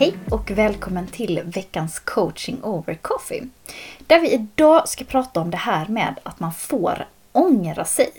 Hej och välkommen till veckans coaching over coffee. Där vi idag ska prata om det här med att man får ångra sig.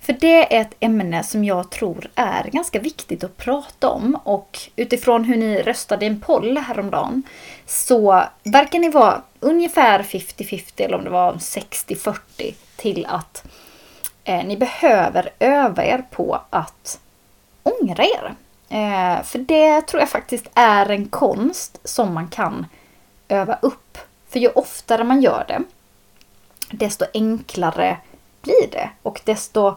För det är ett ämne som jag tror är ganska viktigt att prata om och utifrån hur ni röstade i en poll häromdagen så verkar ni vara ungefär 50-50 eller om det var 60-40 till att eh, ni behöver öva er på att ångra er. Eh, för det tror jag faktiskt är en konst som man kan öva upp. För ju oftare man gör det, desto enklare blir det. Och desto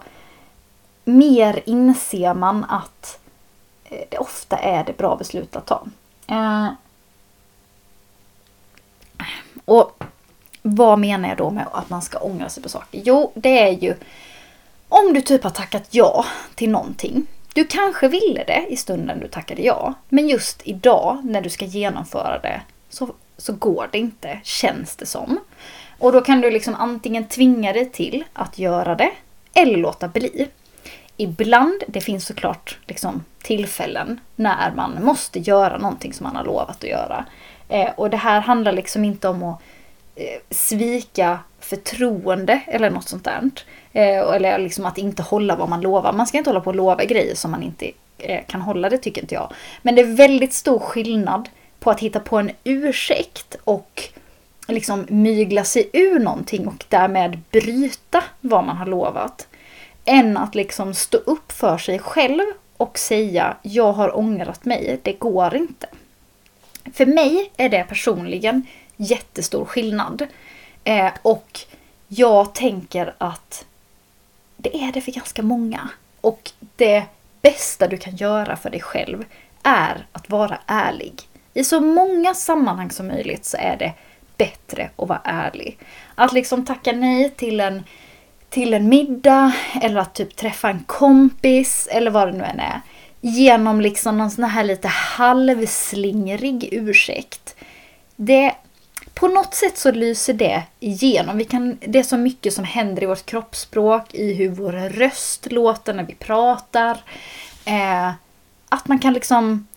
mer inser man att eh, det ofta är det bra beslut att ta. Eh, och vad menar jag då med att man ska ångra sig på saker? Jo, det är ju om du typ har tackat ja till någonting. Du kanske ville det i stunden du tackade ja, men just idag när du ska genomföra det så, så går det inte, känns det som. Och då kan du liksom antingen tvinga dig till att göra det eller låta bli. Ibland, det finns såklart liksom tillfällen när man måste göra någonting som man har lovat att göra. Eh, och det här handlar liksom inte om att Eh, svika förtroende eller något sånt där. Eh, eller liksom att inte hålla vad man lovar. Man ska inte hålla på och lova grejer som man inte eh, kan hålla, det tycker inte jag. Men det är väldigt stor skillnad på att hitta på en ursäkt och liksom mygla sig ur någonting och därmed bryta vad man har lovat. Än att liksom stå upp för sig själv och säga jag har ångrat mig, det går inte. För mig är det personligen jättestor skillnad. Eh, och jag tänker att det är det för ganska många. Och det bästa du kan göra för dig själv är att vara ärlig. I så många sammanhang som möjligt så är det bättre att vara ärlig. Att liksom tacka nej till en, till en middag eller att typ träffa en kompis eller vad det nu än är. Genom liksom någon sån här lite halvslingrig ursäkt. Det på något sätt så lyser det igenom. Vi kan, det är så mycket som händer i vårt kroppsspråk, i hur vår röst låter när vi pratar. Eh, att man kan liksom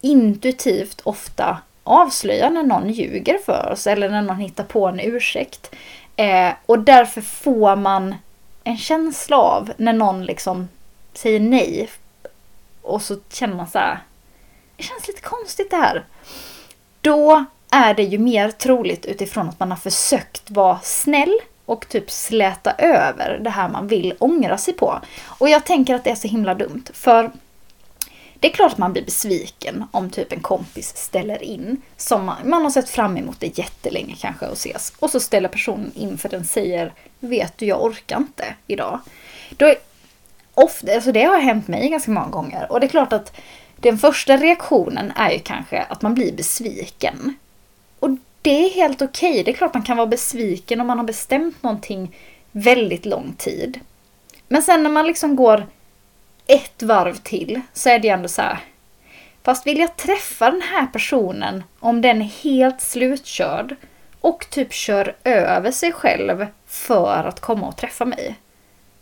intuitivt ofta avslöja när någon ljuger för oss eller när någon hittar på en ursäkt. Eh, och därför får man en känsla av när någon liksom säger nej och så känner man så här, det känns lite konstigt det här. Då är det ju mer troligt utifrån att man har försökt vara snäll och typ släta över det här man vill ångra sig på. Och jag tänker att det är så himla dumt, för det är klart att man blir besviken om typ en kompis ställer in, som man, man har sett fram emot det jättelänge kanske och ses. Och så ställer personen in för den säger Vet du, jag orkar inte idag. Då är, ofta, alltså det har hänt mig ganska många gånger. Och det är klart att den första reaktionen är ju kanske att man blir besviken det är helt okej. Okay. Det är klart man kan vara besviken om man har bestämt någonting väldigt lång tid. Men sen när man liksom går ett varv till så är det ändå så här. Fast vill jag träffa den här personen om den är helt slutkörd och typ kör över sig själv för att komma och träffa mig?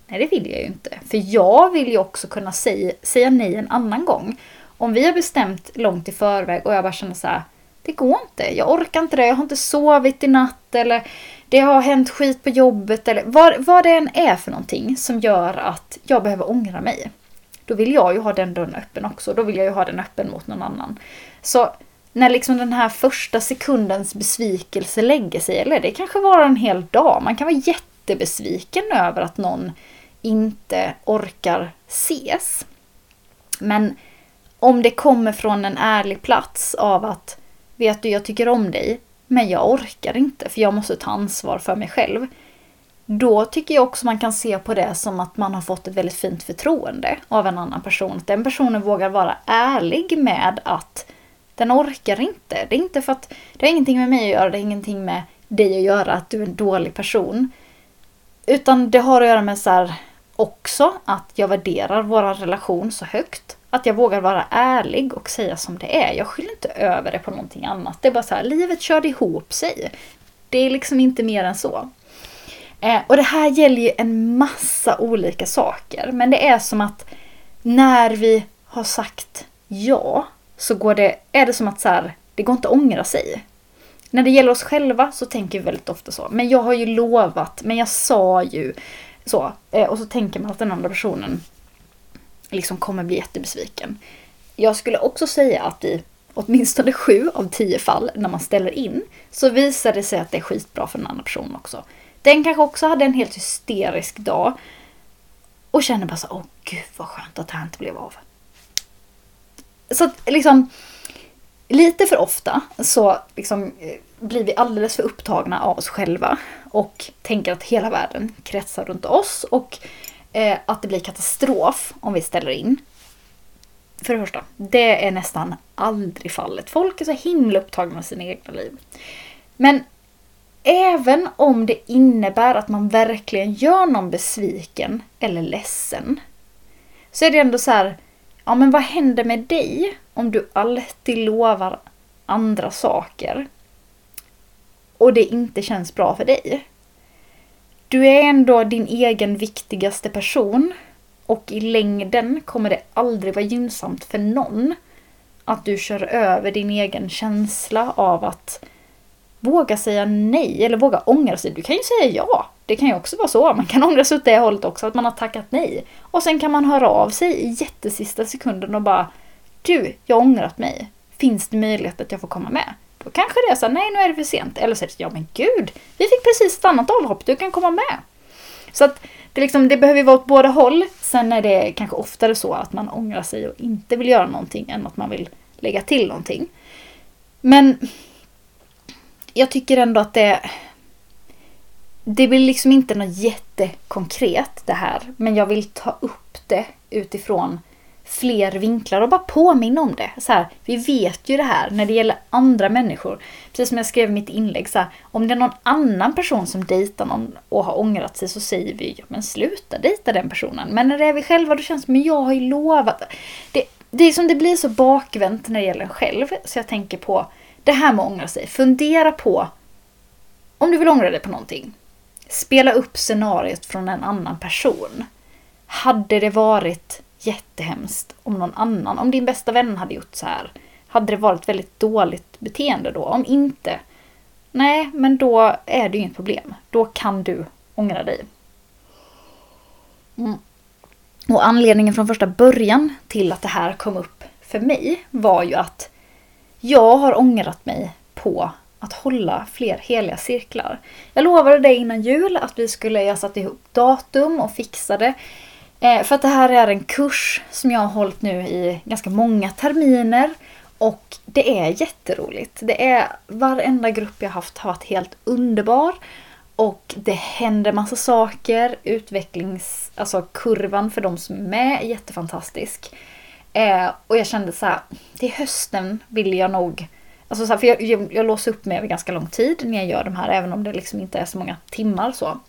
Nej, det vill jag ju inte. För jag vill ju också kunna säga, säga nej en annan gång. Om vi har bestämt långt i förväg och jag bara känner så här, det går inte. Jag orkar inte det. Jag har inte sovit i natt eller det har hänt skit på jobbet eller vad, vad det än är för någonting som gör att jag behöver ångra mig. Då vill jag ju ha den dörren öppen också. Då vill jag ju ha den öppen mot någon annan. Så när liksom den här första sekundens besvikelse lägger sig, eller det kanske var en hel dag, man kan vara jättebesviken över att någon inte orkar ses. Men om det kommer från en ärlig plats av att Vet du, jag tycker om dig, men jag orkar inte för jag måste ta ansvar för mig själv. Då tycker jag också man kan se på det som att man har fått ett väldigt fint förtroende av en annan person. Att den personen vågar vara ärlig med att Den orkar inte. Det är inte för att det har ingenting med mig att göra, det har ingenting med dig att göra, att du är en dålig person. Utan det har att göra med så här, också att jag värderar vår relation så högt. Att jag vågar vara ärlig och säga som det är. Jag skyller inte över det på någonting annat. Det är bara så här, livet körde ihop sig. Det är liksom inte mer än så. Eh, och det här gäller ju en massa olika saker. Men det är som att när vi har sagt ja så går det, är det som att så här, det går inte att ångra sig. När det gäller oss själva så tänker vi väldigt ofta så. Men jag har ju lovat, men jag sa ju så. Eh, och så tänker man att den andra personen liksom kommer bli jättebesviken. Jag skulle också säga att i åtminstone sju av tio fall när man ställer in så visar det sig att det är skitbra för den andra personen också. Den kanske också hade en helt hysterisk dag och känner bara så åh gud vad skönt att det här inte blev av. Så att liksom, lite för ofta så liksom, eh, blir vi alldeles för upptagna av oss själva och tänker att hela världen kretsar runt oss och eh, att det blir katastrof om vi ställer in. För det första, det är nästan aldrig fallet. Folk är så himla upptagna med sina egna liv. Men även om det innebär att man verkligen gör någon besviken eller ledsen så är det ändå så här, ja men vad händer med dig om du alltid lovar andra saker och det inte känns bra för dig? Du är ändå din egen viktigaste person och i längden kommer det aldrig vara gynnsamt för någon att du kör över din egen känsla av att våga säga nej eller våga ångra sig. Du kan ju säga ja. Det kan ju också vara så. Man kan ångra sig åt det hållet också, att man har tackat nej. Och sen kan man höra av sig i jättesista sekunden och bara Du, jag har ångrat mig. Finns det möjlighet att jag får komma med? Då kanske det är så nej nu är det för sent. Eller så är det ja men gud, vi fick precis ett annat avhopp, du kan komma med. Så att det, liksom, det behöver vara åt båda håll. Sen är det kanske oftare så att man ångrar sig och inte vill göra någonting än att man vill lägga till någonting. Men jag tycker ändå att det... Det blir liksom inte något jättekonkret det här. Men jag vill ta upp det utifrån fler vinklar och bara påminna om det. Så här, vi vet ju det här när det gäller andra människor. Precis som jag skrev i mitt inlägg, så här, om det är någon annan person som dejtar någon och har ångrat sig så säger vi ja men sluta dejta den personen. Men när det är vi själva då känns det men jag har ju lovat. Det, det är som det blir så bakvänt när det gäller en själv. Så jag tänker på det här med att ångra sig. Fundera på om du vill ångra dig på någonting. Spela upp scenariot från en annan person. Hade det varit jättehemskt om någon annan, om din bästa vän hade gjort så här. Hade det varit väldigt dåligt beteende då? Om inte, nej, men då är det ju inget problem. Då kan du ångra dig. Mm. Och anledningen från första början till att det här kom upp för mig var ju att jag har ångrat mig på att hålla fler heliga cirklar. Jag lovade dig innan jul att vi skulle, jag satte ihop datum och fixade. Eh, för att det här är en kurs som jag har hållit nu i ganska många terminer. Och det är jätteroligt. Det är varenda grupp jag haft har varit helt underbar. Och det händer massa saker. Utvecklings, alltså kurvan för de som är med är jättefantastisk. Eh, och jag kände så här, till hösten vill jag nog Alltså så här, för jag, jag, jag låser upp mig över ganska lång tid när jag gör de här, även om det liksom inte är så många timmar så.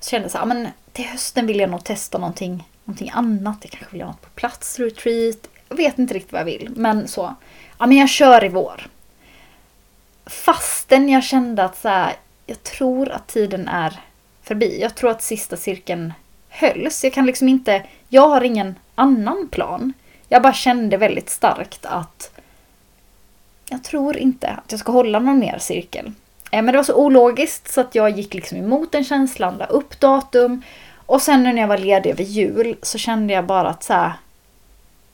Så kände jag så här, ah, men till hösten vill jag nog testa någonting, någonting annat. Jag kanske vill ha något på plats, retreat. Jag vet inte riktigt vad jag vill, men så. Ja, men jag kör i vår. Fastän jag kände att så här, jag tror att tiden är förbi. Jag tror att sista cirkeln hölls. Jag kan liksom inte, jag har ingen annan plan. Jag bara kände väldigt starkt att jag tror inte att jag ska hålla någon mer cirkel. Eh, men det var så ologiskt så att jag gick liksom emot den känslan, la upp datum. Och sen när jag var ledig över jul så kände jag bara att så här,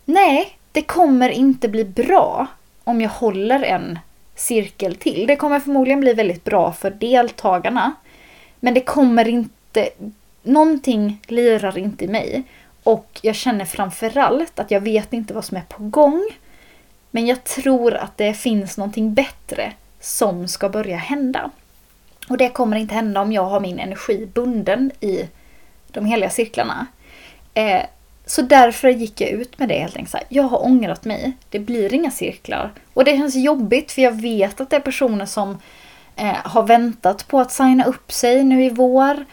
Nej, det kommer inte bli bra om jag håller en cirkel till. Det kommer förmodligen bli väldigt bra för deltagarna. Men det kommer inte... Någonting lirar inte i mig. Och jag känner framförallt att jag vet inte vad som är på gång. Men jag tror att det finns någonting bättre som ska börja hända. Och det kommer inte hända om jag har min energi bunden i de heliga cirklarna. Eh, så därför gick jag ut med det helt enkelt. Så här, jag har ångrat mig. Det blir inga cirklar. Och det känns jobbigt för jag vet att det är personer som eh, har väntat på att signa upp sig nu i vår.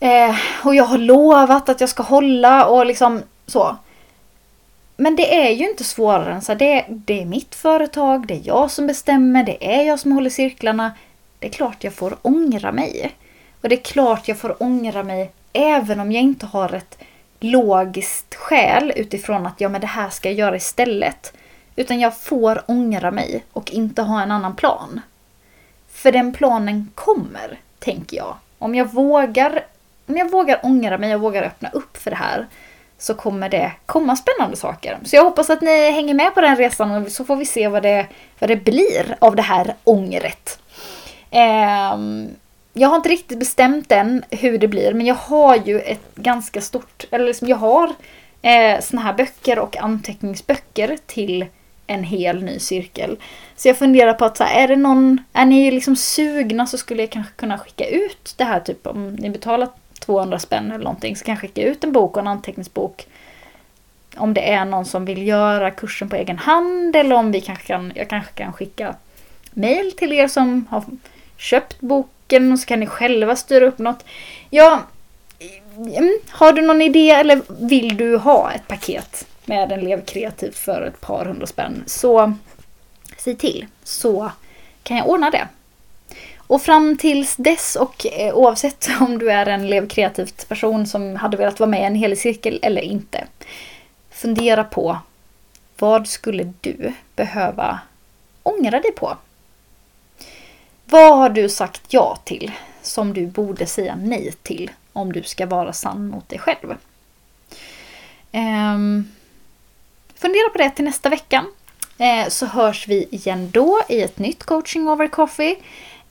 Eh, och jag har lovat att jag ska hålla och liksom så. Men det är ju inte svårare än så. Det, det är mitt företag, det är jag som bestämmer, det är jag som håller cirklarna. Det är klart jag får ångra mig. Och det är klart jag får ångra mig även om jag inte har ett logiskt skäl utifrån att ja men det här ska jag göra istället. Utan jag får ångra mig och inte ha en annan plan. För den planen kommer, tänker jag. Om jag vågar, om jag vågar ångra mig och vågar öppna upp för det här så kommer det komma spännande saker. Så jag hoppas att ni hänger med på den resan och så får vi se vad det, vad det blir av det här ångret. Eh, jag har inte riktigt bestämt än hur det blir men jag har ju ett ganska stort, eller liksom jag har eh, såna här böcker och anteckningsböcker till en hel ny cirkel. Så jag funderar på att så här, är det någon, är ni liksom sugna så skulle jag kanske kunna skicka ut det här typ om ni betalar 200 spänn eller någonting så kan jag skicka ut en bok och en anteckningsbok. Om det är någon som vill göra kursen på egen hand eller om vi kanske kan, jag kanske kan skicka mail till er som har köpt boken och så kan ni själva styra upp något. Ja, mm, har du någon idé eller vill du ha ett paket med en Lev kreativt för ett par hundra spänn så säg till så kan jag ordna det. Och fram tills dess och eh, oavsett om du är en Lev kreativt person som hade velat vara med i en helig cirkel eller inte. Fundera på vad skulle du behöva ångra dig på? Vad har du sagt ja till som du borde säga nej till om du ska vara sann mot dig själv? Ehm, fundera på det till nästa vecka. Ehm, så hörs vi igen då i ett nytt coaching over coffee.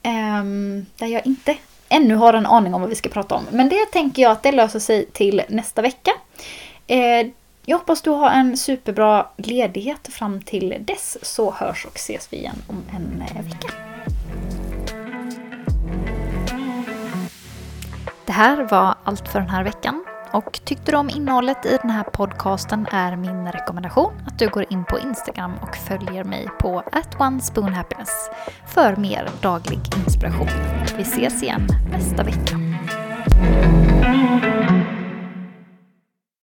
Um, där jag inte ännu har en aning om vad vi ska prata om. Men det tänker jag att det löser sig till nästa vecka. Uh, jag hoppas du har en superbra ledighet fram till dess så hörs och ses vi igen om en eh, vecka. Det här var allt för den här veckan. Och tyckte du om innehållet i den här podcasten är min rekommendation att du går in på Instagram och följer mig på @onespoonhappiness för mer daglig inspiration. Vi ses igen nästa vecka.